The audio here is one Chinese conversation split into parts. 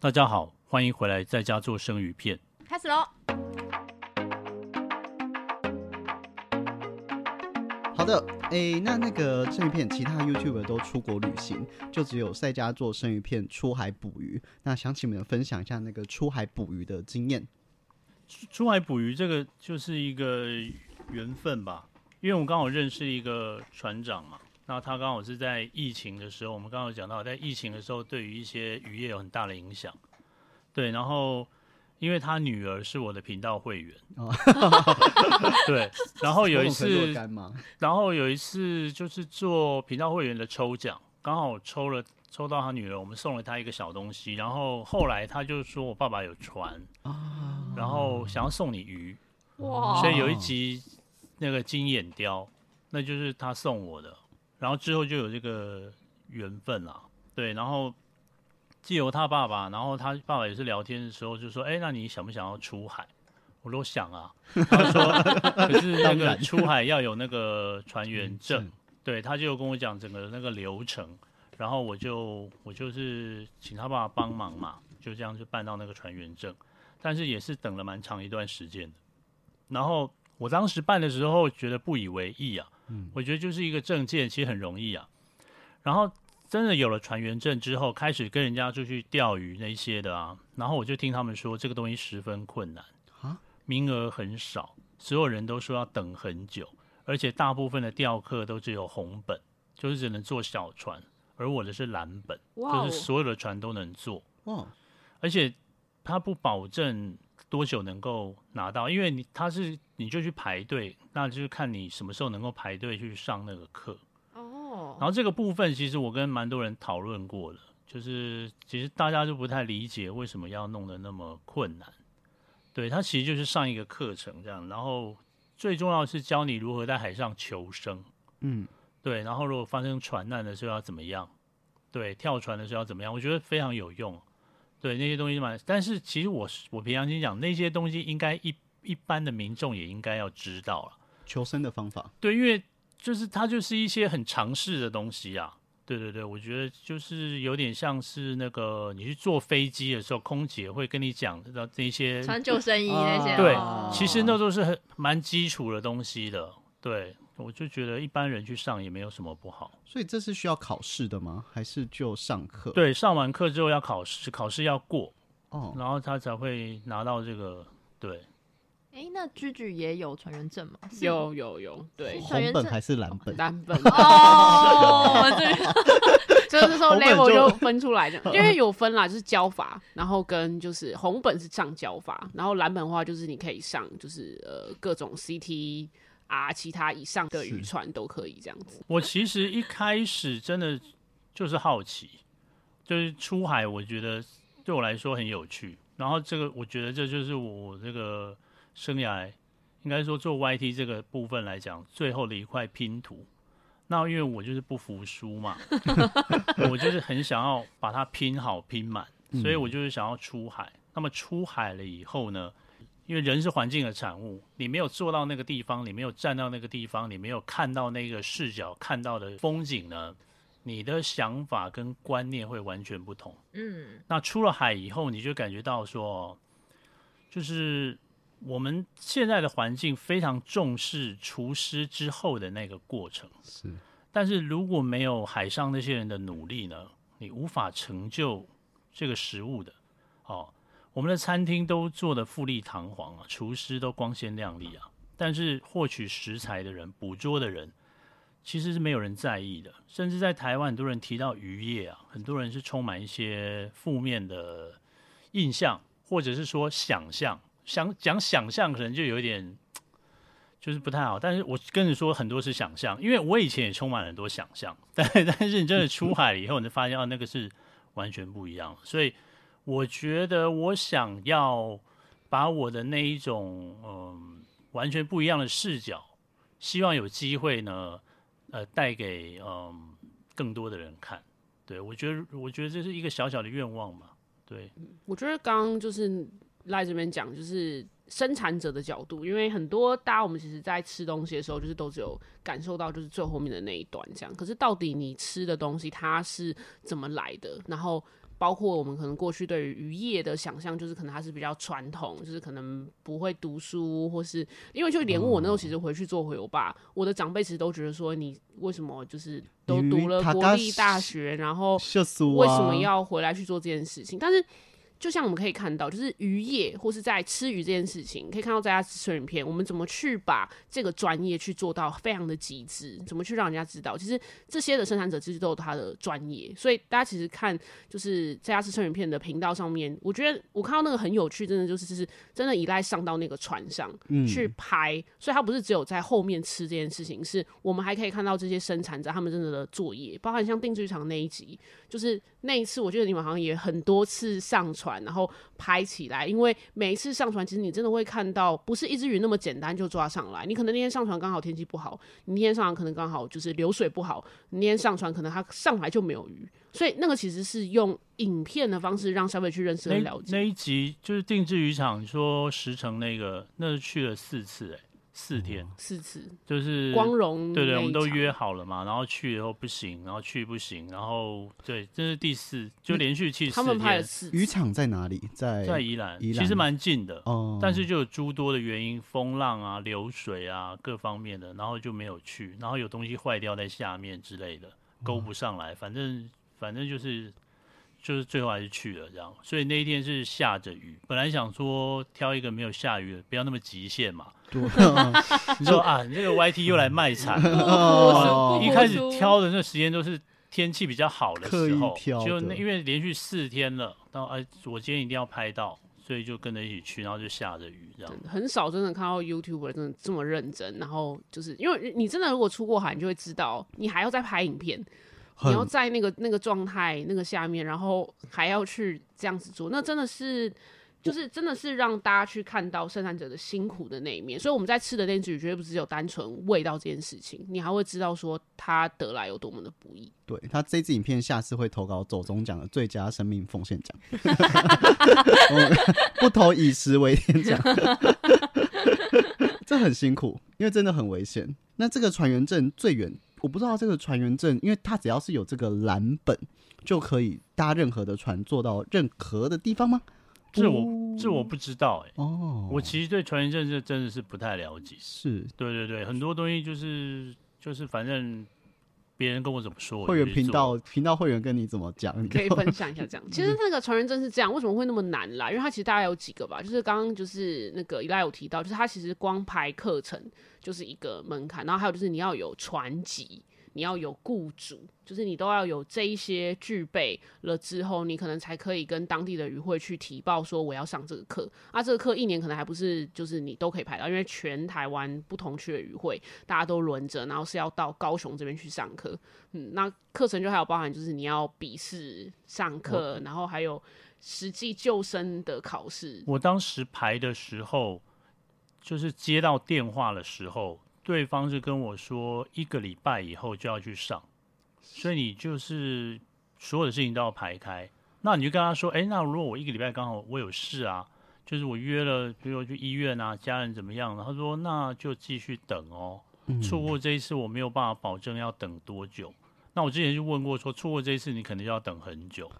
大家好，欢迎回来，在家做生鱼片。开始喽！好的，诶，那那个生鱼片，其他 YouTube 都出国旅行，就只有在家做生鱼片出海捕鱼。那想请你们分享一下那个出海捕鱼的经验。出出海捕鱼这个就是一个缘分吧，因为我刚好认识一个船长嘛，那他刚好是在疫情的时候，我们刚刚讲到，在疫情的时候对于一些渔业有很大的影响。对，然后因为他女儿是我的频道会员，哦 对，然后有一次？然后有一次就是做频道会员的抽奖，刚好抽了抽到他女儿，我们送了他一个小东西。然后后来他就说我爸爸有船哦，然后想要送你鱼，哇所以有一集那个金眼雕，那就是他送我的。然后之后就有这个缘分啦，对，然后借由他爸爸，然后他爸爸也是聊天的时候就说：“哎，那你想不想要出海？”我说想啊，他说 可是那个出海要有那个船员证。嗯，对，他就跟我讲整个那个流程，然后我就我就是请他爸爸帮忙嘛，就这样就办到那个船员证，但是也是等了蛮长一段时间的。然后我当时办的时候觉得不以为意啊，我觉得就是一个证件，其实很容易啊。然后真的有了船员证之后，开始跟人家出去钓鱼那些的啊，然后我就听他们说这个东西十分困难。啊，名额很少，所有人都说要等很久，而且大部分的钓客都只有红本，就是只能坐小船，而我的是蓝本，就是所有的船都能坐。哇，而且他不保证多久能够拿到，因为你他是你就去排队，那就是看你什么时候能够排队去上那个课。哦然后这个部分其实我跟蛮多人讨论过了，就是其实大家就不太理解为什么要弄得那么困难。对，它其实就是上一个课程这样，然后最重要的是教你如何在海上求生。嗯，对，然后如果发生船难的时候要怎么样？对，跳船的时候要怎么样？我觉得非常有用。对那些东西嘛，但是其实我是我平常心讲，那些东西应该一一般的民众也应该要知道了。求生的方法。对，因为就是它就是一些很常识的东西啊。对对对，我觉得就是有点像是那个你去坐飞机的时候，空姐会跟你讲的那些，穿救生衣那些，对哦其实那都是很蛮基础的东西的。对，我就觉得一般人去上也没有什么不好。所以这是需要考试的吗？还是就上课？，对，上完课之后要考试，考试要过，哦，然后他才会拿到这个。对，哎，那居居也有船员证吗？有有有，对，船员证红本还是蓝本？蓝本哦，这个 就是说 level 就就分出来的，因为有分啦，就是教法，然后跟就是红本是上教法，然后蓝本的话就是你可以上就是呃各种 CT 啊其他以上的渔船都可以这样子。我其实一开始真的就是好奇，就是出海，我觉得对我来说很有趣。然后这个，我觉得这就是我这个生涯，应该说做 YT 这个部分来讲，最后的一块拼图。那因为我就是不服输嘛，我就是很想要把它拼好拼满，所以我就是想要出海。那么出海了以后呢，因为人是环境的产物，你没有坐到那个地方，你没有站到那个地方，你没有看到那个视角看到的风景呢，你的想法跟观念会完全不同。嗯，那出了海以后，你就感觉到说，就是我们现在的环境非常重视厨师之后的那个过程，是但是如果没有海上那些人的努力呢，你无法成就这个食物的。哦，我们的餐厅都做的富丽堂皇啊，厨师都光鲜亮丽啊，但是获取食材的人、捕捉的人，其实是没有人在意的。甚至在台湾，很多人提到渔业啊，很多人是充满一些负面的印象，或者是说想象。想讲想象，可能就有点就是不太好。但是我跟你说，很多是想象，因为我以前也充满很多想象，但 但是你真的出海了以后，你就发现哦，那个是完全不一样。所以我觉得我想要把我的那一种嗯完全不一样的视角，希望有机会呢，呃，带给嗯更多的人看。对我觉得，我觉得这是一个小小的愿望嘛。对，我觉得刚刚就是赖这边讲，就是生产者的角度，因为很多大家我们其实在吃东西的时候，就是都只有感受到就是最后面的那一段这样。可是到底你吃的东西它是怎么来的，然后包括我们可能过去对于渔业的想象，就是可能它是比较传统，就是可能不会读书，或是因为就连我那时候其实回去做回我爸，我的长辈其实都觉得说你为什么就是都读了国立大学，然后为什么要回来去做这件事情？但是就像我们可以看到，就是渔业或是在吃鱼这件事情，可以看到在家吃影片，我们怎么去把这个专业去做到非常的极致，怎么去让人家知道，其实这些的生产者其实都有他的专业，所以大家其实看就是在家吃生鱼片的频道上面，我觉得我看到那个很有趣，真的就是是真的依赖上到那个船上嗯去拍，所以他不是只有在后面吃这件事情，是我们还可以看到这些生产者他们真的的作业，包含像定制场那一集，就是那一次，我觉得你们好像也很多次上传，然后拍起来，因为每一次上传，其实你真的会看到，不是一只鱼那么简单就抓上来。你可能那天上传刚好天气不好，你那天上传可能刚好就是流水不好，你那天上传可能它上来就没有鱼，所以那个其实是用影片的方式让消费去认识了解。那一集就是定制渔场说石城那个，那是去了四次哎、四天，四次。就是光荣对对，我们都约好了嘛，然后去以后不行，然后去不行，然后对，这是第四，就连续去四他们拍了天，四次。渔场在哪里？在在宜兰，宜兰。其实蛮近的，哦，但是就有诸多的原因，风浪啊、流水啊各方面的，然后就没有去，然后有东西坏掉在下面之类的，勾不上来，反正反正就是就是最后还是去了这样，所以那一天是下着雨，本来想说挑一个没有下雨的，不要那么极限嘛。对你 说啊，你这个 YT 又来卖惨，哦一开始挑的那时间都是天气比较好的时候，就那因为连续四天了，然后哎，我今天一定要拍到，所以就跟着一起去，然后就下着雨这样。很少真的看到 YouTuber 真的这么认真，然后就是因为你真的如果出过海，你就会知道，你还要再拍影片，你要在那个那个状态那个下面，然后还要去这样子做，那真的是。就是真的是让大家去看到生产者的辛苦的那一面，所以我们在吃的那只鱼绝对不是只有单纯味道这件事情，你还会知道说它得来有多么的不易。对他这支影片下次会投稿走中奖的最佳生命奉献奖，不投以食为天奖，这很辛苦，因为真的很危险。那这个船员证最远，我不知道这个船员证，因为它只要是有这个蓝本，就可以搭任何的船坐到任何的地方吗？这我这我不知道哎、哦，我其实对船员证这真的是不太了解。是对对对，很多东西就是就是反正别人跟我怎么说，会员频道频道会员跟你怎么讲？你可以分享一下这样。其实那个传人证是这样，为什么会那么难啦？因为它其实大概有几个吧，就是刚刚就是那个依赖有提到，就是它其实光排课程就是一个门槛，然后还有就是你要有传籍。你要有雇主，就是你都要有这一些具备了之后，你可能才可以跟当地的渔会去提报说我要上这个课。啊，这个课一年可能还不是就是你都可以排到，因为全台湾不同区的渔会大家都轮着，然后是要到高雄这边去上课。嗯，那课程就还有包含就是你要笔试上课，然后还有实际救生的考试。我当时排的时候，就是接到电话的时候，对方是跟我说一个礼拜以后就要去上，所以你就是所有的事情都要排开。那你就跟他说，哎，那如果我一个礼拜刚好我有事啊，就是我约了，比如我去医院啊，家人怎么样？他说那就继续等哦，错过这一次我没有办法保证要等多久。那我之前就问过说，错过这一次你可能就要等很久，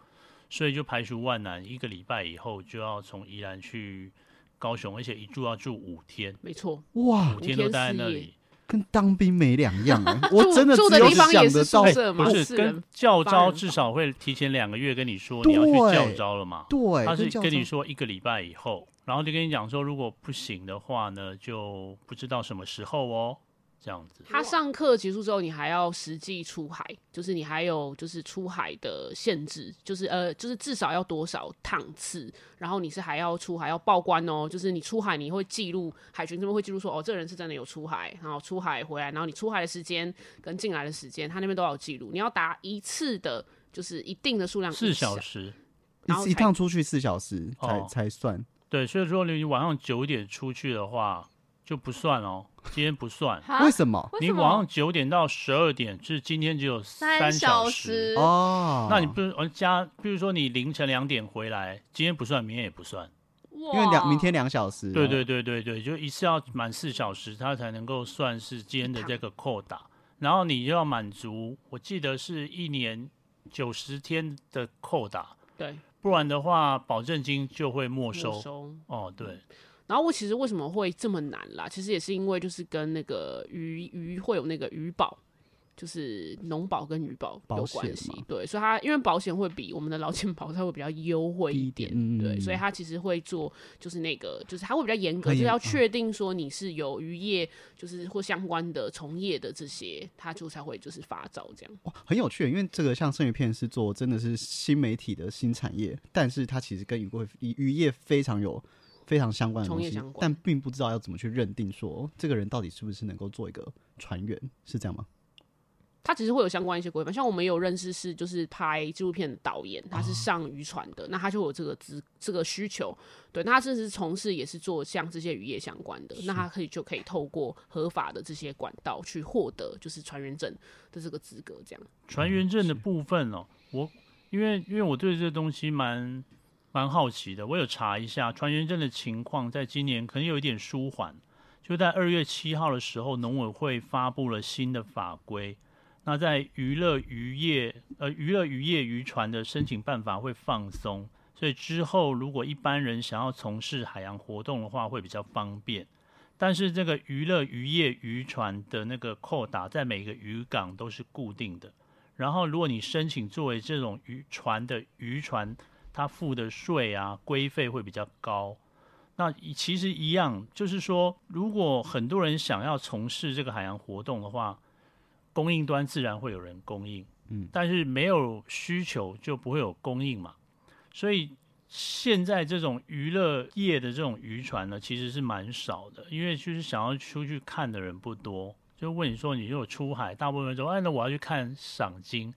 所以就排除万难，一个礼拜以后就要从宜兰去高雄，而且一住要住五天，没错，哇五，天都待在那里。跟当兵没两样哎！我真的住只有的地方也想得到是宿，舍嘛，不是跟教招至少会提前两个月跟你说你要去对教招了嘛？对，他是跟你说一个礼拜以后，然后就跟你讲说，如果不行的话呢，就不知道什么时候哦，这样子。他上课结束之后，你还要实际出海，就是你还有就是出海的限制，就是呃，就是至少要多少趟次，然后你是还要出海要报关哦，就是你出海你会记录，海巡这边会记录说哦，这个人是真的有出海，然后出海回来，然后你出海的时间跟进来的时间，他那边都要有记录，你要达一次的，就是一定的数量四小时，然后一一趟出去四小时才哦才算。对，所以说你晚上九点出去的话就不算哦，今天不算。为什么？你晚上九点到十二点，就是今天只有三小小时哦，那你不是呃加，比如说你凌晨两点回来，今天不算，明天也不算。因为两明天两小时，对对对对对，就一次要满四小时，它才能够算是今天的这个扣打。然后你就要满足，我记得是一年九十天的扣打，对，不然的话保证金就会没没。收。哦，对，然后我其实为什么会这么难啦？其实也是因为就是跟那个鱼鱼会有那个鱼保，就是农保跟鱼保有关系，对，所以它因为保险会比我们的劳健保它会比较优惠一一点，点嗯对，嗯所以它其实会做就是那个就是它会比较严格，就是要确定说你是有渔业就是或相关的从业的这些，它就才会就是发照这样。哇，很有趣，因为这个像生鱼片是做真的是新媒体的新产业，但是它其实跟渔会渔渔业非常有非常相关的东西但并不知道要怎么去认定说这个人到底是不是能够做一个船员，是这样吗？他其实会有相关一些规范，像我们有认识是就是拍纪录片的导演，他哦。是上渔船的，那他就有这个资这个需求，对，那他甚至从事也是做像这些渔业相关的，那他可以就可以透过合法的这些管道去获得就是船员证的这个资格，这样。船员证的部分哦，我因为因为我对这东西蛮蛮好奇的，我有查一下船员证的情况，在今年可能有一点舒缓。就在二月七号的时候，农委会发布了新的法规，那在娱乐渔业呃娱乐渔业渔船的申请办法会放松，所以之后如果一般人想要从事海洋活动的话，会比较方便。但是这个娱乐渔业渔船的那个扣打在每个渔港都是固定的，然后如果你申请作为这种渔船的渔船，它付的税啊规费会比较高。那其实一样，就是说，如果很多人想要从事这个海洋活动的话，供应端自然会有人供应，嗯，但是没有需求就不会有供应嘛。所以现在这种娱乐业的这种渔船呢，其实是蛮少的，因为就是想要出去看的人不多。就问你说，你如果出海，大部分人说，哎，那我要去看赏金。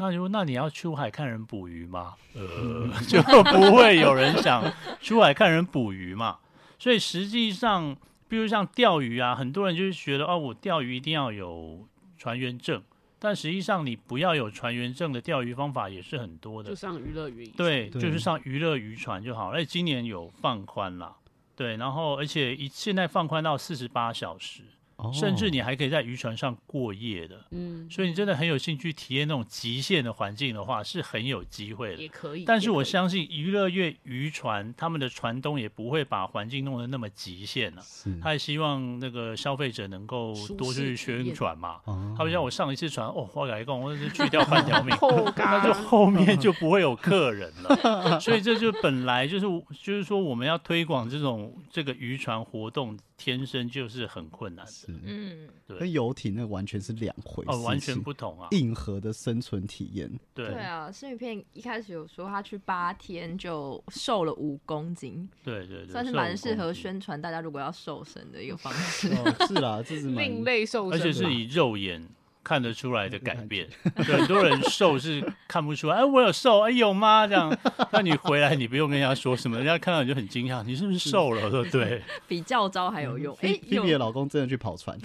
那如果那你要出海看人捕鱼吗？呃，就不会有人想 出海看人捕鱼嘛。所以实际上，比如像钓鱼啊，很多人就是觉得哦，我钓鱼一定要有船员证，但实际上你不要有船员证的钓鱼方法也是很多的就。上娱乐渔对，就是上娱乐渔船就好。而且今年有放宽啦，对，然后而且一现在放宽到四十八小时，哦甚至你还可以在渔船上过夜的。嗯，所以你真的很有兴趣体验那种极限的环境的话，是很有机会的也。可以。但是我相信娱乐业渔船他们的船东也不会把环境弄得那么极限了、是他也希望那个消费者能够舒多去宣传嘛。哦他们像我上一次船，哦，我改讲，我是去掉半条命，后 那就后面就不会有客人了。所以这就本来就是就是说我们要推广这种这个渔船活动，天生就是很困难的，是嗯，对跟游艇那完全是两回事哦，完全不同啊。硬核的生存体验。对对啊，生鱼片一开始有说他去八天就瘦了五公斤，对对对，算是蛮适合宣传大家如果要瘦身的一个方式。哦，是啦，这是 另类瘦身而，且是以肉眼看得出来的改变。很多人瘦是看不出来，哎，我有瘦，哎，有吗？这样，那你回来你不用跟人家说什么，人家看到你就很惊讶，你是不是瘦了？对不对，比较招还有用。哎、菲菲有比的老公真的去跑船，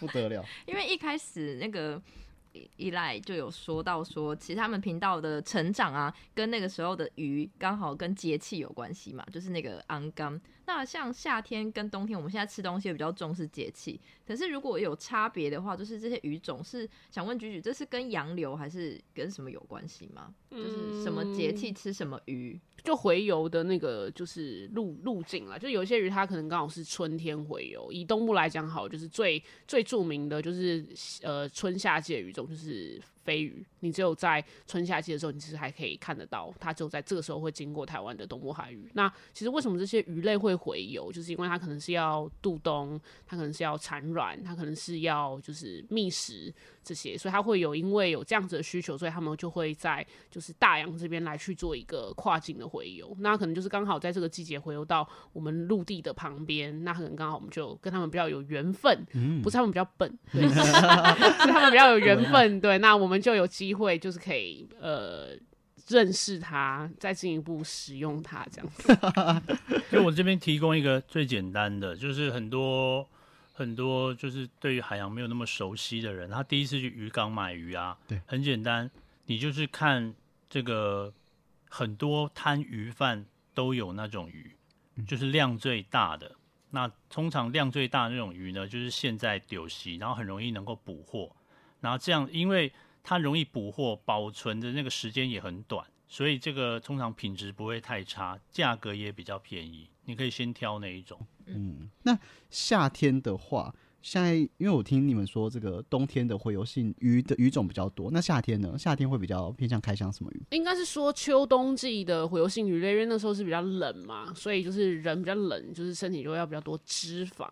不得了。因为一开始那个依依赖就有说到说，其实他们频道的成长啊，跟那个时候的鱼刚好跟节气有关系嘛，就是那个安缸。那像夏天跟冬天，我们现在吃东西也比较重视节气，可是如果有差别的话，就是这些鱼种是想问菊菊，这是跟洋流还是跟什么有关系吗？就是什么节气吃什么鱼？就回游的那个就是路路径啦，就有些鱼它可能刚好是春天回游。以东部来讲，好，就是最最著名的就是呃春夏季的鱼种就是飞鱼，你只有在春夏季的时候，你其实还可以看得到，它只有在这个时候会经过台湾的东部海域。那其实为什么这些鱼类会回游，就是因为它可能是要渡冬，它可能是要产卵，它可能是要就是觅食这些，所以它会有因为有这样子的需求，所以他们就会在就是大洋这边来去做一个跨境的回游。那可能就是刚好在这个季节回游到我们陆地的旁边，那可能刚好我们就跟他们比较有缘分，不是他们比较笨，对，是他们比较有缘分，对，那我们就有机会就是可以呃。认识它，再进一步使用它，这样子。就我这边提供一个最简单的，就是很多很多就是对于海洋没有那么熟悉的人，他第一次去渔港买鱼啊，对很简单，你就是看这个很多摊鱼贩都有那种鱼，就是量最大的。那通常量最大的那种鱼呢，就是现在丢席，然后很容易能够捕获，然后这样因为它容易捕获，保存的那个时间也很短，所以这个通常品质不会太差，价格也比较便宜，你可以先挑哪一种。嗯，那夏天的话，现在因为我听你们说这个冬天的洄游性鱼的鱼种比较多，那夏天呢？夏天会比较偏向开箱什么鱼？应该是说秋冬季的洄游性鱼类，因为那时候是比较冷嘛，所以就是人比较冷，就是身体就要比较多脂肪，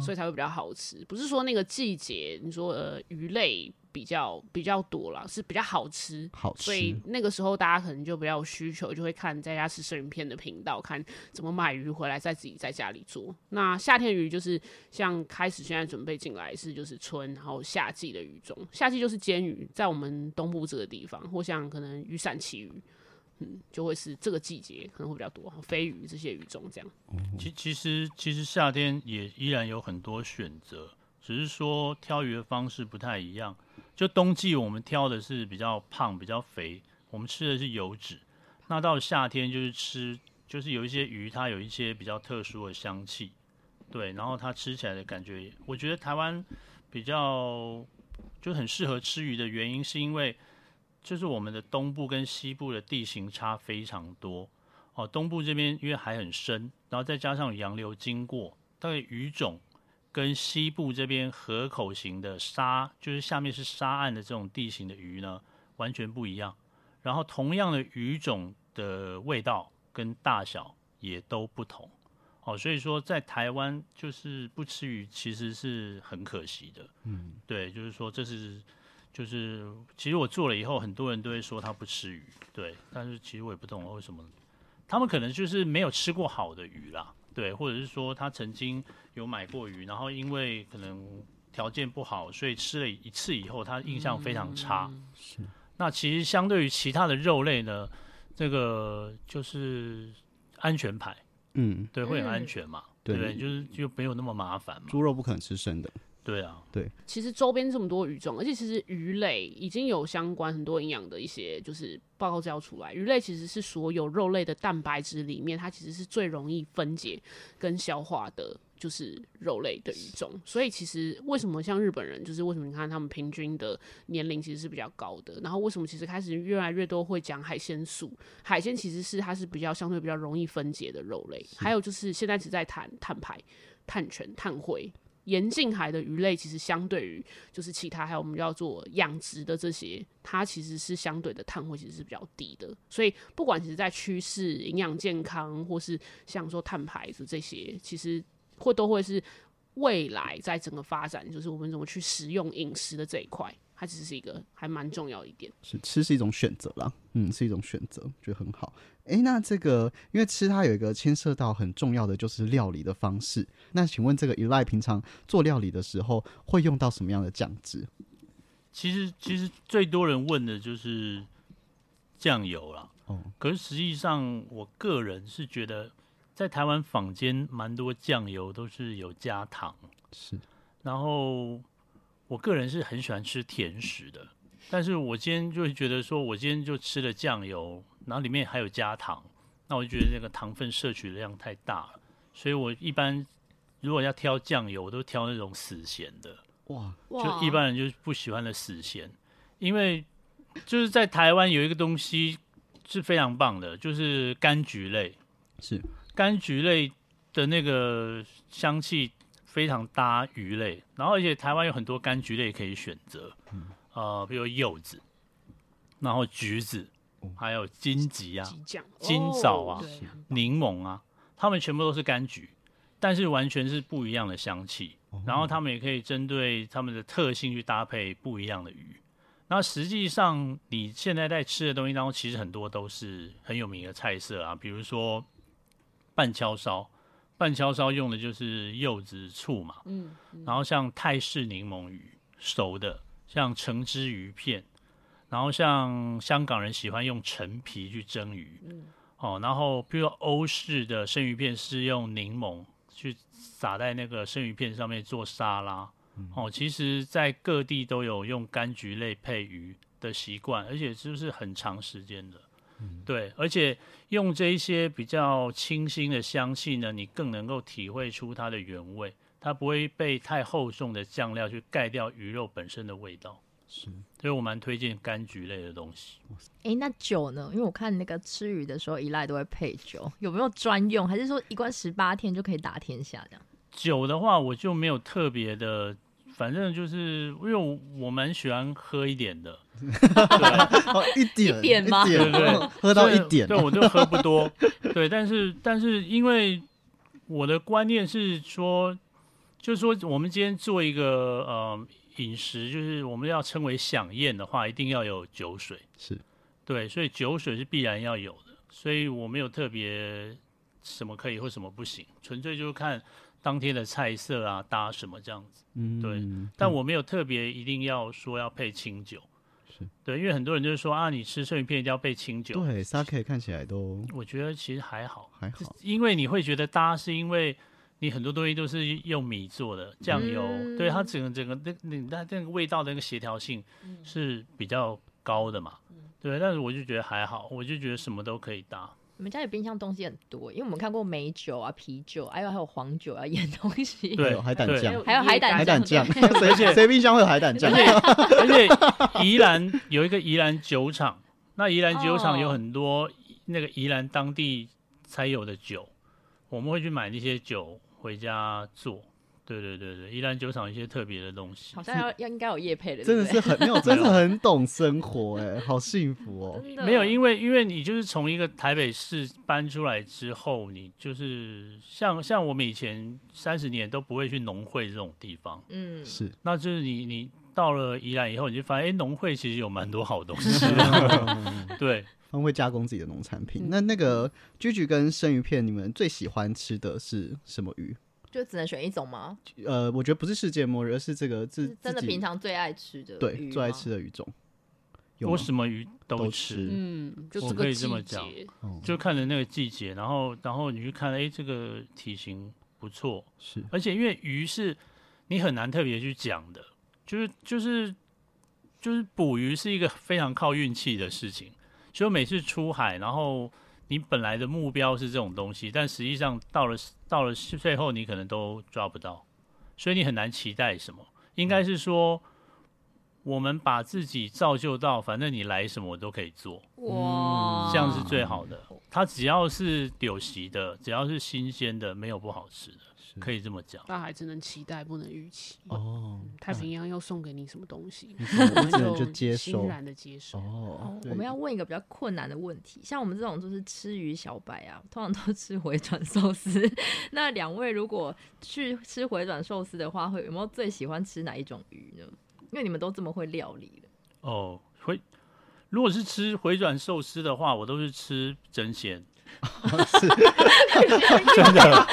所以才会比较好吃。不是说那个季节，你说呃鱼类比较比较多啦，是比较好吃。好吃所以那个时候大家可能就比较有需求，就会看在家吃生鱼片的频道，看怎么买鱼回来，再自己在家里做。那夏天鱼就是像开始现在准备进来是就是春，然后夏季的鱼种，夏季就是煎鱼，在我们东部这个地方，或像可能雨伞旗鱼，嗯，就会是这个季节可能会比较多，飞鱼这些鱼种这样。其其实其实夏天也依然有很多选择，只是说挑鱼的方式不太一样。就冬季我们挑的是比较胖、比较肥，我们吃的是油脂。那到夏天就是吃，就是有一些鱼它有一些比较特殊的香气，对，然后它吃起来的感觉，我觉得台湾比较就很适合吃鱼的原因，是因为就是我们的东部跟西部的地形差非常多。哦，东部这边因为海很深，然后再加上洋流经过，大概鱼种跟西部这边河口型的沙，就是下面是沙岸的这种地形的鱼呢，完全不一样。然后同样的鱼种的味道跟大小也都不同。哦，所以说在台湾就是不吃鱼其实是很可惜的。嗯，对，就是说这是就是其实我做了以后，很多人都会说他不吃鱼，对，但是其实我也不懂为什么。他们可能就是没有吃过好的鱼啦，对，或者是说他曾经有买过鱼，然后因为可能条件不好，所以吃了一次以后，他印象非常差。是那其实相对于其他的肉类呢，这个就是安全牌，嗯，对，会很嗯安全嘛，对对不对？就是就没有那么麻烦嘛，猪肉不可能吃生的。对啊，对其实周边这么多鱼种，而且其实鱼类已经有相关很多营养的一些就是报告资料出来。鱼类其实是所有肉类的蛋白质里面，它其实是最容易分解跟消化的，就是肉类的鱼种。所以其实为什么像日本人，就是为什么你看他们平均的年龄其实是比较高的，然后为什么其实开始越来越多会讲海鲜素，海鲜其实是它是比较相对比较容易分解的肉类。还有就是现在只在谈碳排、碳权、碳汇。沿近海的鱼类其实相对于就是其他还有我们叫做养殖的这些，它其实是相对的碳汇其实是比较低的。所以不管其实在趋势、营养健康，或是像说碳排的这些，其实会都会是未来在整个发展，就是我们怎么去食用饮食的这一块，它其实是一个还蛮重要一点。是吃是一种选择啦，嗯，是一种选择，觉得很好。诶，那这个因为吃它有一个牵涉到很重要的就是料理的方式。那请问这个 Eli 平常做料理的时候会用到什么样的酱汁？其实其实最多人问的就是酱油啦。哦，可是实际上，我个人是觉得，在台湾坊间蛮多酱油都是有加糖，是然后我个人是很喜欢吃甜食的，但是我今天就会觉得说，我今天就吃了酱油，然后里面还有加糖，那我就觉得那个糖分摄取的量太大了，所以我一般如果要挑酱油，我都挑那种死咸的。哇，就一般人就是不喜欢的死咸，因为就是在台湾有一个东西是非常棒的，就是柑橘类，是柑橘类的那个香气非常搭鱼类，然后而且台湾有很多柑橘类可以选择，呃，比如柚子，然后橘子，还有荆棘啊、金枣啊柠檬啊，它们全部都是柑橘，但是完全是不一样的香气。然后他们也可以针对他们的特性去搭配不一样的鱼。那实际上你现在在吃的东西当中，其实很多都是很有名的菜色啊，比如说半敲烧，半敲烧用的就是柚子醋嘛，嗯，然后像泰式柠檬鱼熟的，像橙汁鱼片，然后像香港人喜欢用陈皮去蒸鱼，嗯。哦，然后比如说欧式的生鱼片是用柠檬去撒在那个生鱼片上面做沙拉，哦，其实在各地都有用柑橘类配鱼的习惯，而且就是很长时间的。对，而且用这一些比较清新的香气呢，你更能够体会出它的原味，它不会被太厚重的酱料去盖掉鱼肉本身的味道。是所以我蛮推荐柑橘类的东西。哎、那酒呢？因为我看那个吃鱼的时候，一赖都会配酒，有没有专用？还是说一罐十八天就可以打天下这样？酒的话，我就没有特别的，反正就是因为我我蛮喜欢喝一点的，对 哦，一点一点吗？一点对对哦喝到一点，对，我就喝不多，对，但是但是因为我的观念是说，就是说我们今天做一个呃饮食，就是我们要称为享宴的话，一定要有酒水，是。对，所以酒水是必然要有的，所以我没有特别什么可以或什么不行，纯粹就是看当天的菜色啊搭什么这样子。嗯，对但我没有特别一定要说要配清酒，是。对，因为很多人就是说啊，你吃生鱼片一定要配清酒，对 sake 看起来都我觉得其实还好，还好，因为你会觉得搭是因为你很多东西都是用米做的，酱油，嗯。对它整个整个那那那那个味道的那个协调性是比较高的嘛，对，但是我就觉得还好，我就觉得什么都可以搭，你们家里冰箱东西很多，因为我们看过美酒啊、啤酒，还有还有黄酒啊腌东西。对还有海胆酱，还有海胆海胆酱，对而且谁谁冰箱会有海胆酱而？且而且宜兰有一个宜兰酒厂，那宜兰酒厂有哦很多那个宜兰当地才有的酒，我们会去买那些酒回家做。对对对对，宜兰酒厂一些特别的东西。好，像要要应该有叶配的，真的是很没有，真的很懂生活，哎，好幸福哦。没有，因为因为你就是从一个台北市搬出来之后，你就是像像我们以前三十年都不会去农会这种地方，嗯，是，那就是你你到了宜兰以后，你就发现哎，农会其实有蛮多好东西的，对。他们会加工自己的农产品。嗯。那那个居居跟生鱼片，你们最喜欢吃的是什么鱼？就只能选一种吗？呃，我觉得不是世界末日，而是这个自是真的平常最爱吃的对最爱吃的鱼种。我什么鱼都都吃，嗯，就我可以这么讲就看着那个季节，然后然后你去看，哎，这个体型不错，是。而且因为鱼是你很难特别去讲的，就是就是就是捕鱼是一个非常靠运气的事情，所以每次出海，然后你本来的目标是这种东西，但实际上到了到了最后你可能都抓不到，所以你很难期待什么，应该是说。我们把自己造就到，反正你来什么我都可以做，哇，这样是最好的。它只要是柳席的，只要是新鲜的，没有不好吃的，可以这么讲。大海只能期待，不能预期。哦，太平洋要送给你什么东西，我们就接受欣然的接受。我们要问一个比较困难的问题，像我们这种就是吃鱼小白啊，通常都吃回转寿司。那两位如果去吃回转寿司的话，会有没有最喜欢吃哪一种鱼呢？因为你们都这么会料理了，哦，回如果是吃回转寿司的话，我都是吃真鲜，真的，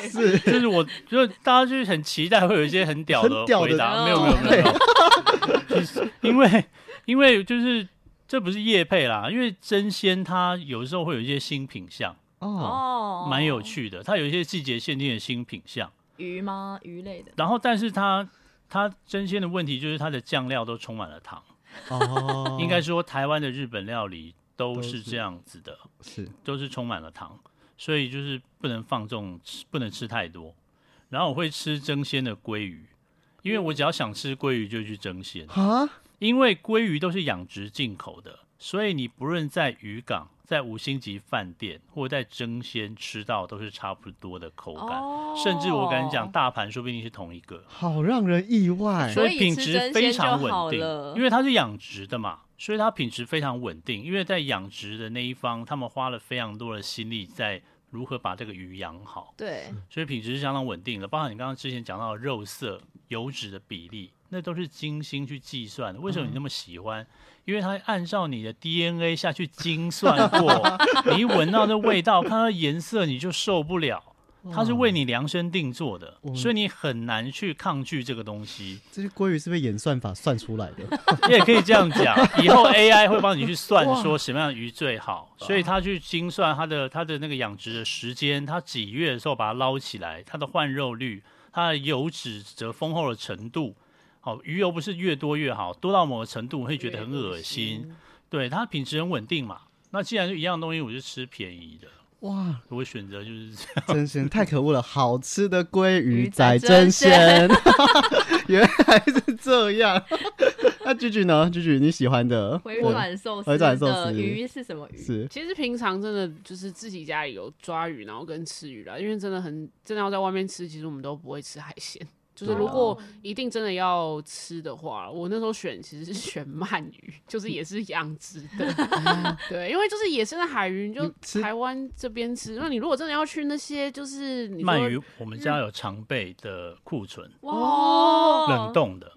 是。就是我就大家就是很期待会有一些很屌的回答，哦。没有没有没有 因为因为就是这不是叶配啦，因为真鲜它有时候会有一些新品相，哦，哦蛮有趣的，它有一些季节限定的新品相，鱼吗？鱼类的，然后但是它它真鲜的问题就是它的酱料都充满了糖。哦，应该说台湾的日本料理都都是是这样子的，是都是充满了糖，所以就是不能放纵，吃不能吃太多。然后我会吃蒸鲜的鲑鱼，因为我只要想吃鲑鱼就去蒸鲜，啊，因为鲑鱼都是养殖进口的，所以你不论在渔港、在五星级饭店或在蒸鲜吃到都是差不多的口感，哦甚至我跟你讲，大盘说不定是同一个。好让人意外。所以以品质非常稳定，因为它是养殖的嘛，所以它品质非常稳定。因为在养殖的那一方，他们花了非常多的心力在如何把这个鱼养好，对，所以品质是相当稳定的。包含你刚刚之前讲到的肉色、油脂的比例，那都是精心去计算的。为什么你那么喜欢？因为它按照你的 DNA 下去精算过，你一闻到那味道，看到颜色你就受不了。它是为你量身定做的，所以你很难去抗拒这个东西。这些鲑鱼是被演算法算出来的，你也可以这样讲，以后 AI 会帮你去算说什么样的鱼最好，所以他去精算它的它的那个养殖的时间，它几月的时候把它捞起来，它的换肉率，它的油脂则丰厚的程度。好，鱼油不是越多越好，多到某个程度会觉得很恶心。对，它品质很稳定嘛。那既然是一样东西，我就吃便宜的。哇，我会选择就是这样。真鲜太可恶了！好吃的鲑鱼鱼在在真真鲜，原来是这样。那居居呢？居居你喜欢的 回转寿司回转寿的司鱼是什么鱼？是其实平常真的就是自己家里有抓鱼，然后跟吃鱼啦，因为真的很真的要在外面吃，其实我们都不会吃海鲜。就是如果一定真的要吃的话，我那时候选其实是选鳗鱼，就是也是养殖的，对，因为就是野生的海鱼，就台湾这边吃。那你如果真的要去那些就是鳗鱼我们家有常备的库存，哇，冷冻的，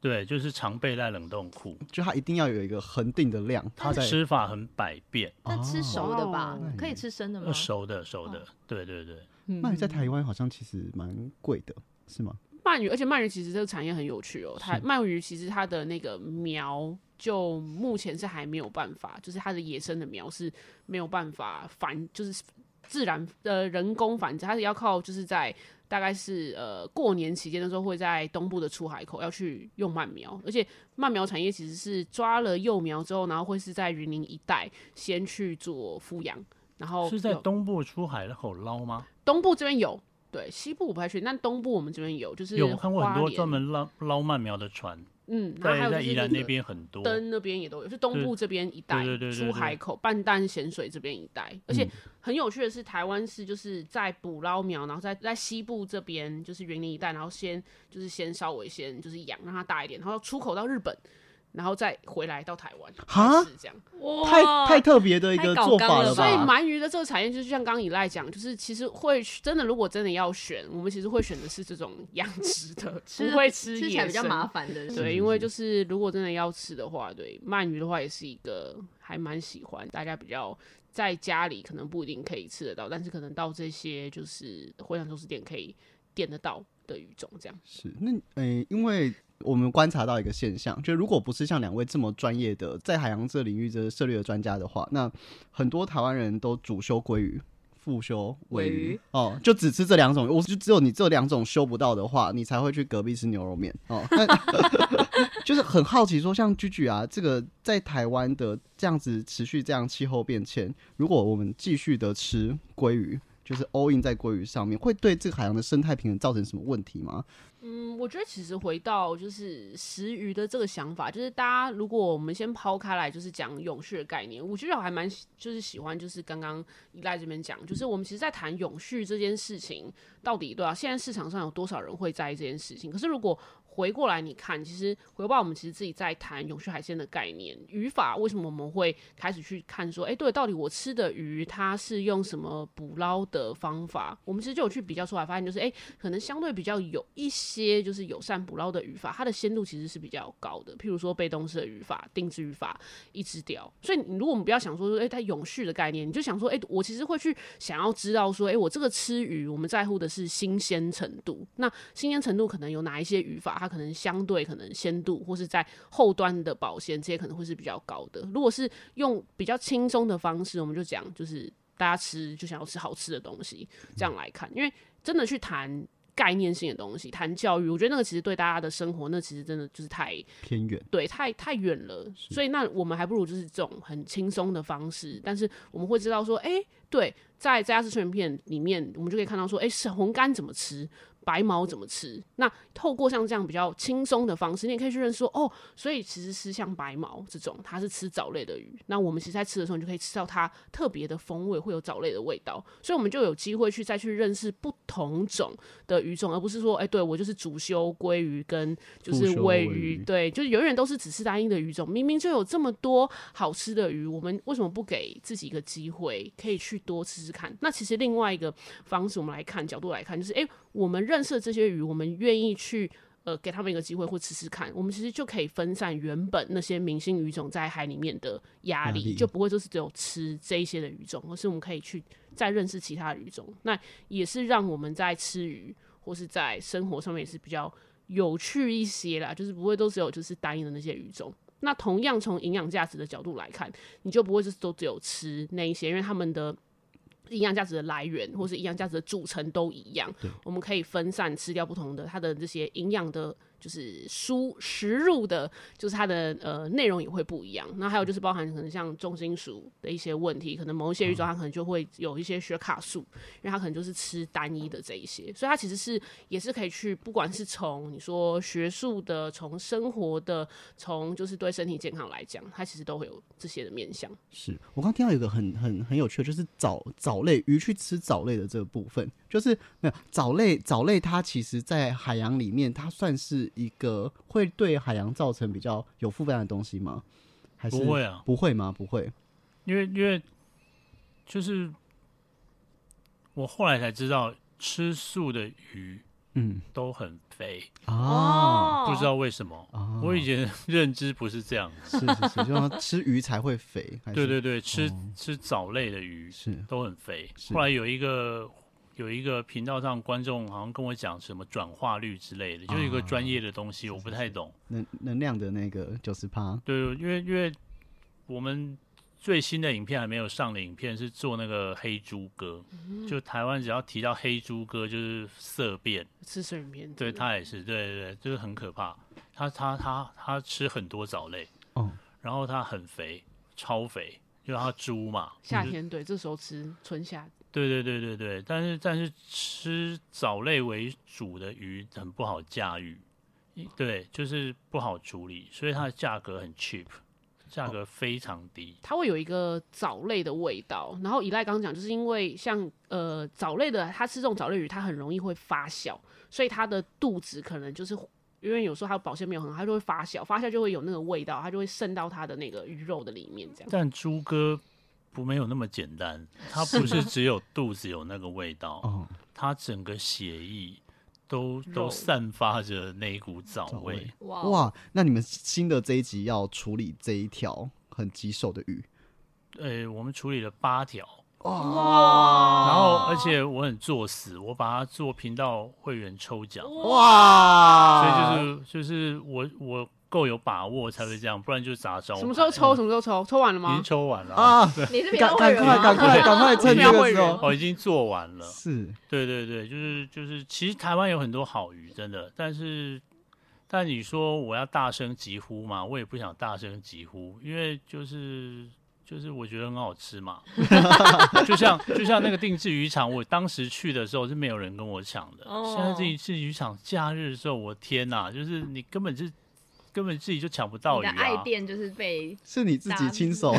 对，就是常备在冷冻库。就它一定要有一个恒定的量，它在吃法很百变，那吃熟的吧哦？可以吃生的吗呃？熟的熟的，对对对。鳗鱼在台湾好像其实蛮贵的，是吗？鳗鱼，而且鳗鱼其实这个产业很有趣哦。它鳗鱼其实它的那个苗，就目前是还没有办法，就是它的野生的苗是没有办法繁，就是自然呃人工繁殖，它是要靠就是在大概是呃过年期间的时候会在东部的出海口要去用鳗苗，而且鳗苗产业其实是抓了幼苗之后，然后会是在云林一带先去做孵养，然后是在东部出海口捞吗？东部这边有。对，西部我不太确定，但东部我们这边有，就是有我看过很多专门捞捞鳗苗的船，嗯，然后还有在宜兰那边很多。灯那边也都有，是东部这边一带出海口、半淡咸水这边一带，而且嗯很有趣的是，台湾是就是在捕捞苗，然后在在西部这边就是云林一带，然后先就是先稍微先就是养让它大一点，然后出口到日本，然后再回来到台湾哈是这样。哇太太特别的一个做法了所以吧？鳗鱼的这个产业，就是像刚刚以赖讲，就是其实会真的，如果真的要选，我们其实会选的是这种养殖的，不会吃吃起来比较麻烦的。对，因为就是如果真的要吃的话，对鳗鱼的话也是一个还蛮喜欢，大家比较在家里可能不一定可以吃得到，但是可能到这些就是回转寿司店可以点得到的鱼种，这样。是那诶、因为我们观察到一个现象，就如果不是像两位这么专业的在海洋这领域的涉猎的专家的话，那很多台湾人都主修鲑鱼。副修尾尾鱼鱼哦，就只吃这两种，我就只有你这两种修不到的话，你才会去隔壁吃牛肉面哦。那就是很好奇说，像居居啊，这个在台湾的这样子持续这样气候变迁，如果我们继续的吃鲑鱼，就是 all in 在鲑鱼上面，会对这个海洋的生态平衡造成什么问题吗？嗯，我觉得其实回到就是食鱼的这个想法，就是大家如果我们先抛开来，就是讲永续的概念，我觉得我还蛮喜就是喜欢，就是刚刚依赖这边讲，就是我们其实，在谈永续这件事情，到底对啊，现在市场上有多少人会在意这件事情？可是如果回过来你看，其实回报我们其实自己在谈永续海鲜的概念语法，为什么我们会开始去看说，哎、对，到底我吃的鱼它是用什么捕捞的方法？我们其实就有去比较出来，发现就是，哎、可能相对比较有一些就是友善捕捞的语法，它的鲜度其实是比较高的。譬如说被动式的语法、定制语法、一只钓。所以你如果我们不要想说说，哎、它永续的概念，你就想说，哎、我其实会去想要知道说，哎、我这个吃鱼，我们在乎的是新鲜程度。那新鲜程度可能有哪一些语法，它可能相对可能鲜度或是在后端的保鲜这些可能会是比较高的。如果是用比较轻松的方式，我们就讲就是大家吃就想要吃好吃的东西，这样来看，因为真的去谈。概念性的东西，谈教育，我觉得那个其实对大家的生活，那其实真的就是太偏远。对，太太远了，所以那我们还不如就是这种很轻松的方式，但是我们会知道说，哎、对，在这家吃全片里面，我们就可以看到说，哎、是红干怎么吃，白毛怎么吃。那透过像这样比较轻松的方式，你也可以去认识说，哦，所以其实是像白毛这种，它是吃藻类的鱼。那我们其实在吃的时候，你就可以吃到它特别的风味，会有藻类的味道，所以我们就有机会去再去认识不同种的鱼种，而不是说，哎、对我就是主修鲑鱼跟就是尾鱼，对，就是永远都是只吃单一的鱼种，明明就有这么多好吃的鱼，我们为什么不给自己一个机会，可以去多吃吃看？那其实另外一个方式，我们来看角度来看，就是诶，我们认识的这些鱼，我们愿意去。呃，给他们一个机会或吃吃看，我们其实就可以分散原本那些明星鱼种在海里面的压力，力就不会就是只有吃这一些的鱼种，而是我们可以去再认识其他的鱼种。那也是让我们在吃鱼或是在生活上面也是比较有趣一些啦，就是不会都只有就是单一的那些鱼种。那同样从营养价值的角度来看，你就不会就是都只有吃那一些，因为他们的营养价值的来源或是营养价值的组成都一样。我们可以分散吃掉不同的它的这些营养的就是输食入的，就是它的呃内容也会不一样。那还有就是包含可能像重金属的一些问题，可能某一些鱼种它可能就会有一些血卡素，因为它可能就是吃单一的这一些，所以它其实是也是可以去，不管是从你说学术的，从生活的，从就是对身体健康来讲，它其实都会有这些的面向。是我刚听到有一个很很很有趣的，就是藻藻类鱼去吃藻类的这个部分，就是没有藻类藻类它其实在海洋里面，它算是一个会对海洋造成比较有负担的东西吗？还是不会啊，不会吗？不会。因为因为就是我后来才知道，吃素的鱼嗯都很肥，啊，不知道为什么。啊我以前 认知不是这样子。是是是，就说吃鱼才会肥，对对对，吃、哦吃藻类的鱼是都很肥。是后来有一个有一个频道上观众好像跟我讲什么转化率之类的，就是一个专业的东西，我不太懂。能能量的那个九十趴，对，因为因为我们最新的影片还没有上的影片是做那个黑猪哥，就台湾只要提到黑猪哥就是色变，吃生鱼片，对。他也是，对对对，就是很可怕。他他他他吃很多藻类，哦，然后他很肥，超肥，就是他猪嘛，夏天对，这时候吃春夏对对对对对，但是但是吃藻类为主的鱼很不好驾驭，对，就是不好处理，所以它的价格很 cheap，价格非常低。它会有一个藻类的味道。然后以赖刚刚讲，就是因为像呃藻类的，它吃这种藻类鱼，它很容易会发酵，所以它的肚子可能就是因为有时候它保鲜没有很好，它就会发酵，发酵就会有那个味道，它就会渗到它的那个鱼肉的里面，这样。但猪哥不没有那么简单，它不是只有肚子有那个味道，哦，它整个血液都都散发着那一股藻味藻味。哇哇，那你们新的这一集要处理这一条很棘手的鱼，呃，我们处理了八条，哇然后而且我很作死，我把它做频道会员抽奖。哇所以就是就是我我够有把握才会这样，不然就砸招。什么时候抽？什么时候抽？抽完了吗已经？抽完了啊，你是频赶快赶？快赶快趁这个时候，哦，已经做完了。是对对对，就是就是，其实台湾有很多好鱼，真的，但是但你说我要大声疾呼嘛，我也不想大声疾呼，因为就是就是我觉得很好吃嘛，就像就像那个定制渔场，我当时去的时候是没有人跟我抢的，哦现在这一次渔场假日的时候，我天哪，就是你根本是根本自己就抢不到鱼你的爱啊，店就是被 是你自己亲手，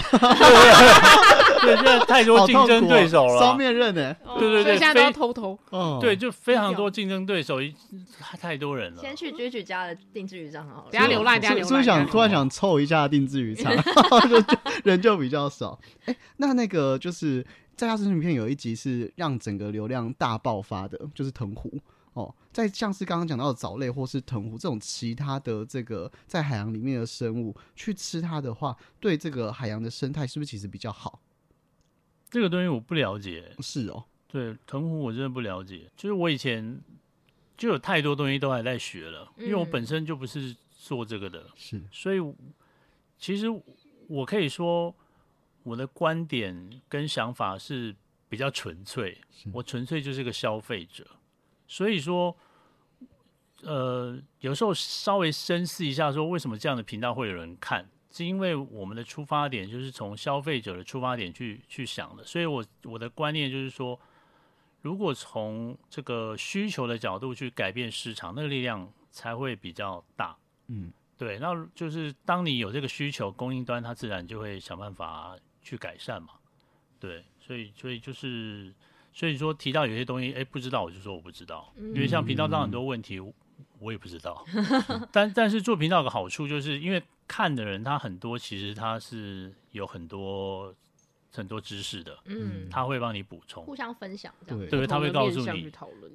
对，现在太多好竞争对手了双啊，面刃呢，对对对，所以现在都要偷偷。哦，对，就非常多竞争对手，一太多人了。先去居居家的定制渔场很好了。等下流浪，等下是是不是流浪。想突然想凑一下定制渔场，就就人就比较少。哎、那那个就是在他生影片有一集是让整个流量大爆发的，就是藤壶哦。在像是刚刚讲到的藻类或是藤壶这种其他的这个在海洋里面的生物去吃它的话，对这个海洋的生态是不是其实比较好？这个东西我不了解，是哦，对藤壶我真的不了解。就是我以前就有太多东西都还在学了，因为我嗯本身就不是做这个的，是所以其实我可以说我的观点跟想法是比较纯粹，我纯粹就是个消费者，所以说。呃，有时候稍微深思一下，说为什么这样的频道会有人看，是因为我们的出发点就是从消费者的出发点去去想的，所以我我的观念就是说，如果从这个需求的角度去改变市场，那个力量才会比较大。嗯，对，那就是当你有这个需求，供应端它自然就会想办法去改善嘛。对，所以所以就是所以说提到有些东西，哎，不知道我就说我不知道，因为像频道上很多问题。我也不知道，但但是做频道有个好处，就是因为看的人他很多，其实他是有很多很多知识的，嗯，他会帮你补充，互相分享这样。对对，他会告诉你。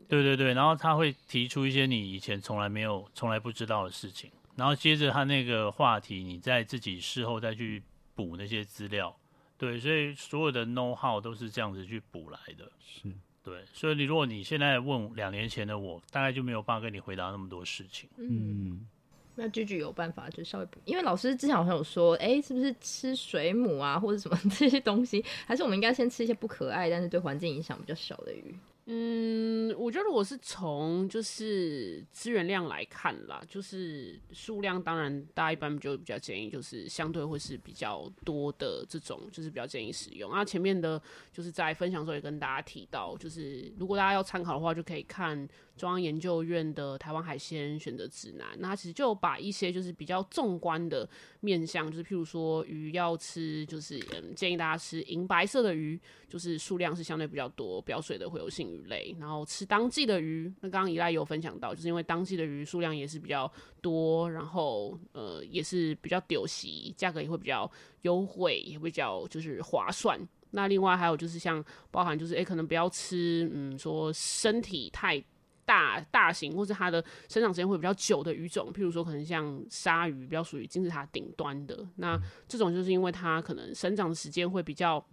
对对对，然后他会提出一些你以前从来没有、从来不知道的事情，然后接着他那个话题，你再自己事后再去补那些资料，对，所以所有的 know how 都是这样子去补来的，是对，所以你如果你现在问两年前的我，大概就没有办法跟你回答那么多事情。嗯，嗯，那句句有办法就稍微补，因为老师之前好像有说，哎、是不是吃水母啊，或者什么 这些东西，还是我们应该先吃一些不可爱但是对环境影响比较小的鱼？嗯，我觉得我是从就是资源量来看啦，就是数量，当然大家一般就比较建议，就是相对会是比较多的这种，就是比较建议使用。那前面的就是在分享的时候也跟大家提到，就是如果大家要参考的话，就可以看中央研究院的台湾海鲜选择指南。那它其实就把一些就是比较纵观的面向，就是譬如说鱼要吃，就是嗯建议大家吃银白色的鱼，就是数量是相对比较多，表水的会有性鱼类，然后吃当季的鱼。那刚刚依赖有分享到，就是因为当季的鱼数量也是比较多，然后呃也是比较丢席，价格也会比较优惠，也比较就是划算。那另外还有就是像包含就是诶、可能不要吃嗯说身体太大大型或是它的生长时间会比较久的鱼种，譬如说可能像鲨鱼比较属于金字塔顶端的，那这种就是因为它可能生长的时间会比较。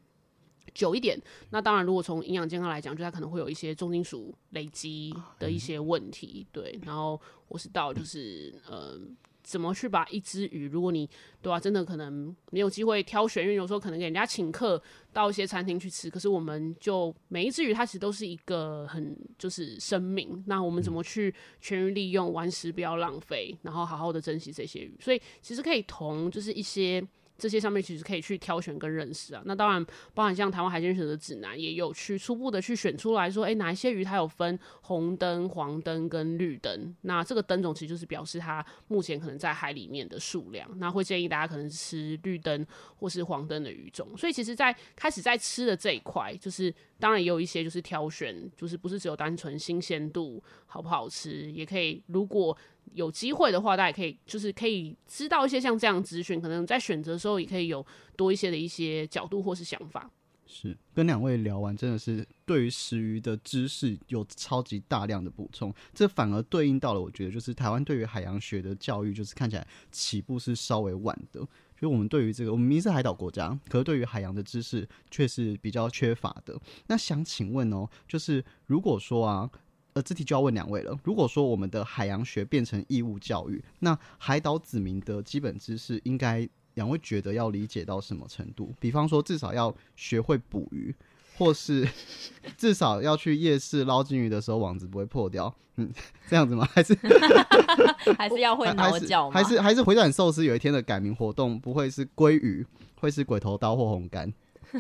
久一点，那当然，如果从营养健康来讲，就它可能会有一些重金属累积的一些问题，对。然后我是到就是呃，怎么去把一只鱼，如果你对吧、真的可能没有机会挑选，因为有时候可能给人家请客到一些餐厅去吃，可是我们就每一只鱼它其实都是一个很就是生命，那我们怎么去全域利用，完食不要浪费，然后好好的珍惜这些鱼，所以其实可以同就是一些。这些上面其实可以去挑选跟认识啊。那当然，包含像台湾海鲜选择指南也有去初步的去选出来说，诶，哪一些鱼它有分红灯、黄灯跟绿灯。那这个灯种其实就是表示它目前可能在海里面的数量。那会建议大家可能吃绿灯或是黄灯的鱼种。所以其实，在开始在吃的这一块，就是当然也有一些就是挑选，就是不是只有单纯新鲜度好不好吃，也可以如果。有机会的话，大家也可以就是可以知道一些像这样资讯，可能在选择的时候也可以有多一些的一些角度或是想法。是跟两位聊完，真的是对于食鱼的知识有超级大量的补充，这反而对应到了我觉得就是台湾对于海洋学的教育，就是看起来起步是稍微晚的。就我们对于这个，我们明明是海岛国家，可是对于海洋的知识却是比较缺乏的。那想请问哦，就是如果说啊。呃，这题就要问两位了。如果说我们的海洋学变成义务教育，那海岛子民的基本知识应该两位觉得要理解到什么程度？比方说，至少要学会捕鱼，或是 至少要去夜市捞金鱼的时候网子不会破掉，嗯，这样子吗？还是 还是要会还是挠脚吗？还是还是回转寿司有一天的改名活动不会是鲑鱼，会是鬼头刀或红干？因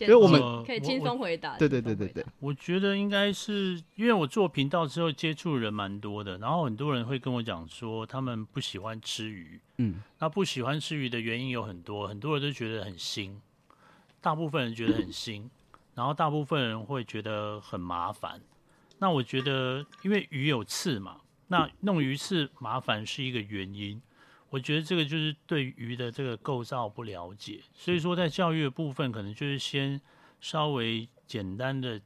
因为我们呃可以轻松回答。对对对对对，我觉得应该是因为我做频道之后接触人蛮多的，然后很多人会跟我讲说他们不喜欢吃鱼，嗯，那不喜欢吃鱼的原因有很多，很多人都觉得很腥，大部分人觉得很腥，然后大部分人会觉得很麻烦。那我觉得因为鱼有刺嘛，那弄鱼刺麻烦是一个原因。我觉得这个就是对鱼的这个构造不了解，所以说在教育的部分，可能就是先稍微简单的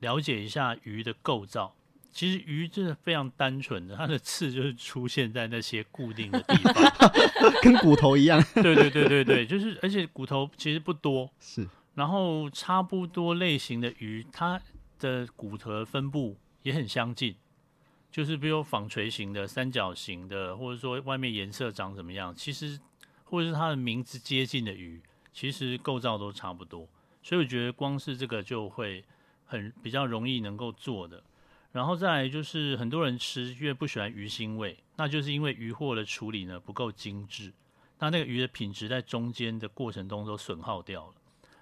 了解一下鱼的构造。其实鱼真的非常单纯的，它的刺就是出现在那些固定的地方。跟骨头一样，对对对对对，就是而且骨头其实不多，是然后差不多类型的鱼，它的骨头分布也很相近，就是比如纺锤型的、三角形的，或者说外面颜色长怎么样，其实或者是它的名字接近的鱼，其实构造都差不多。所以我觉得光是这个就会很比较容易能够做的。然后再来就是很多人吃，因为不喜欢鱼腥味，那就是因为鱼货的处理呢不够精致，那那个鱼的品质在中间的过程中都损耗掉了。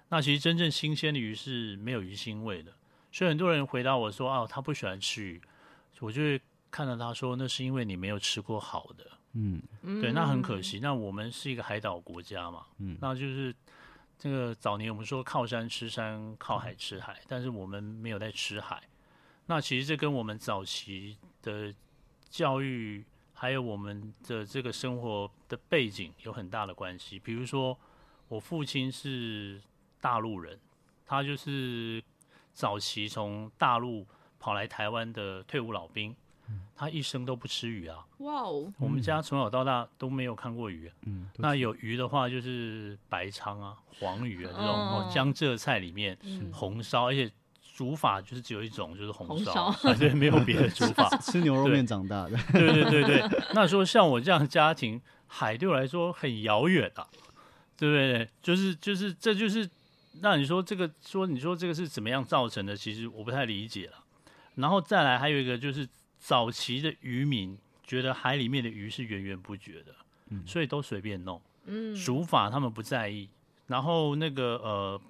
那其实真正新鲜的鱼是没有鱼腥味的，所以很多人回答我说：“哦，他不喜欢吃鱼。”我就会看到他说：“那是因为你没有吃过好的。”嗯，对，那很可惜。那我们是一个海岛国家嘛，嗯那就是这个早年我们说靠山吃山，靠海吃海，但是我们没有在吃海。那其实这跟我们早期的教育，还有我们的这个生活的背景有很大的关系。比如说，我父亲是大陆人，他就是早期从大陆跑来台湾的退伍老兵，他一生都不吃鱼啊。哇哦，我们家从小到大都没有看过鱼、啊，嗯，那有鱼的话就是白鲳啊、黄鱼啊这种嗯哦，江浙菜里面嗯红烧，而且煮法就是只有一种，就是红红烧，烧 啊对，没有别的煮法。吃牛肉面长大的，对对对对，那说像我这样的家庭，海对我来说很遥远啊，对不对？就是就是这就是那你说这个说你说这个是怎么样造成的？其实我不太理解了。然后再来还有一个就是早期的渔民觉得海里面的鱼是源源不绝的，所以都随便弄。嗯，煮法他们不在意，然后那个呃，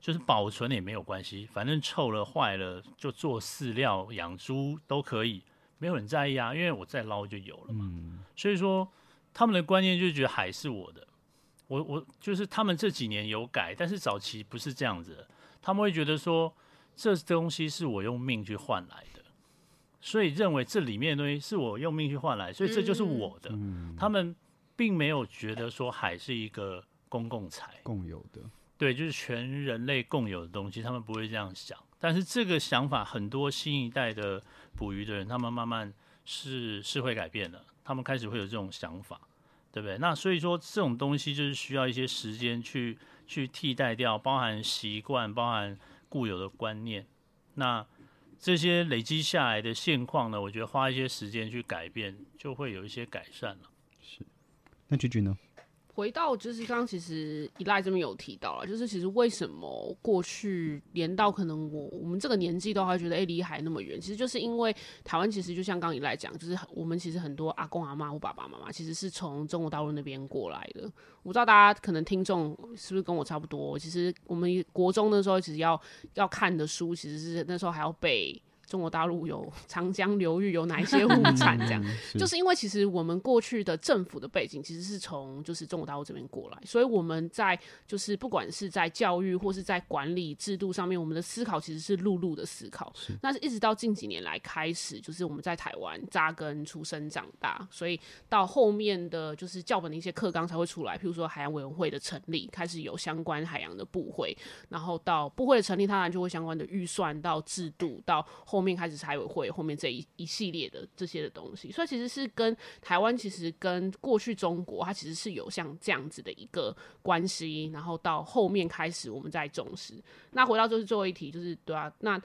就是保存也没有关系，反正臭了坏了就做饲料养猪都可以，没有人在意啊，因为我再捞就有了嘛。所以说他们的观念就是觉得海是我的，我我就是他们这几年有改，但是早期不是这样子的，他们会觉得说这东西是我用命去换来的，所以认为这里面的东西是我用命去换来，所以这就是我的。他们并没有觉得说海是一个公共财，共有的，对，就是全人类共有的东西，他们不会这样想。但是这个想法，很多新一代的捕鱼的人，他们慢慢是是会改变的，他们开始会有这种想法，对不对？那所以说，这种东西就是需要一些时间去去替代掉，包含习惯，包含固有的观念。那这些累积下来的现况呢，我觉得花一些时间去改变，就会有一些改善了。是那菊菊呢？回到就是刚刚其实依赖这边有提到了，就是其实为什么过去连到可能我我们这个年纪都还觉得哎离海那么远，其实就是因为台湾其实就像刚依赖讲，就是我们其实很多阿公阿妈或爸爸妈妈其实是从中国大陆那边过来的。我不知道大家可能听众是不是跟我差不多，其实我们国中的时候其实要要看的书，其实是那时候还要背。中国大陆有长江流域有哪一些物产？这样，就是因为其实我们过去的政府的背景其实是从就是中国大陆这边过来，所以我们在就是不管是在教育或是在管理制度上面，我们的思考其实是陆路的思考。那是一直到近几年来开始，就是我们在台湾扎根、出生、长大，所以到后面的就是教本的一些课纲才会出来，譬如说海洋委员会的成立，开始有相关海洋的部会，然后到部会的成立，当然就会相关的预算到制度到。后面开始财委会，后面这一一系列的这些的东西，所以其实是跟台湾其实跟过去中国，它其实是有像这样子的一个关系，然后到后面开始我们再重视。那回到就是最后一题，就是对啊，那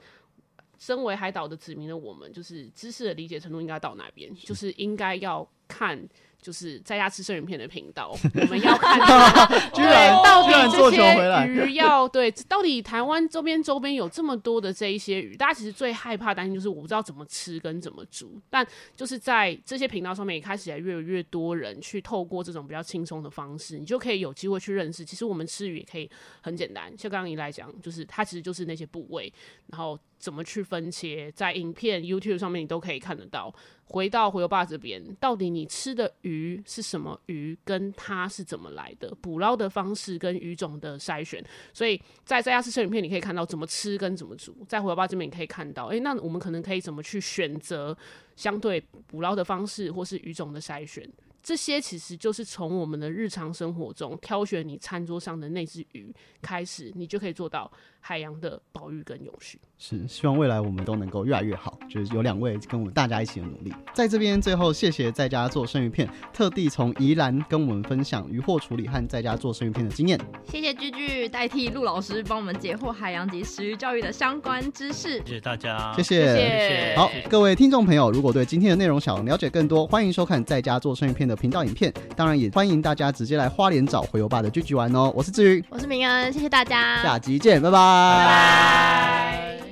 身为海岛的子民的我们，就是知识的理解程度应该到哪边？就是应该要看。就是在家吃生鱼片的频道，我们要看 对，到底这些鱼要对，到底台湾周边周边有这么多的这一些鱼，大家其实最害怕担心就是我不知道怎么吃跟怎么煮，但就是在这些频道上面也开始来越来越多人去透过这种比较轻松的方式，你就可以有机会去认识，其实我们吃鱼也可以很简单，像刚刚你来讲，就是它其实就是那些部位，然后怎么去分切，在影片 YouTube 上面你都可以看得到。回到回游爸这边，到底你吃的鱼是什么鱼？跟它是怎么来的？捕捞的方式跟鱼种的筛选，所以在在家吃生鱼片，你可以看到怎么吃跟怎么煮。在回游爸这边，你可以看到，诶，那我们可能可以怎么去选择相对捕捞的方式，或是鱼种的筛选？这些其实就是从我们的日常生活中挑选你餐桌上的那只鱼开始，你就可以做到海洋的保育跟永续。是，希望未来我们都能够越来越好。就是有两位跟我们大家一起的努力，在这边最后谢谢在家做生鱼片，特地从宜兰跟我们分享渔获处理和在家做生鱼片的经验。谢谢居居代替陆老师帮我们解惑海洋及食鱼教育的相关知识。谢谢大家，谢谢。谢谢。好，各位听众朋友，如果对今天的内容想了解更多，欢迎收看在家做生意片的频道影片。当然也欢迎大家直接来花莲找回游爸的居居玩哦。我是志云，我是明恩，谢谢大家，下集见，拜拜。拜拜。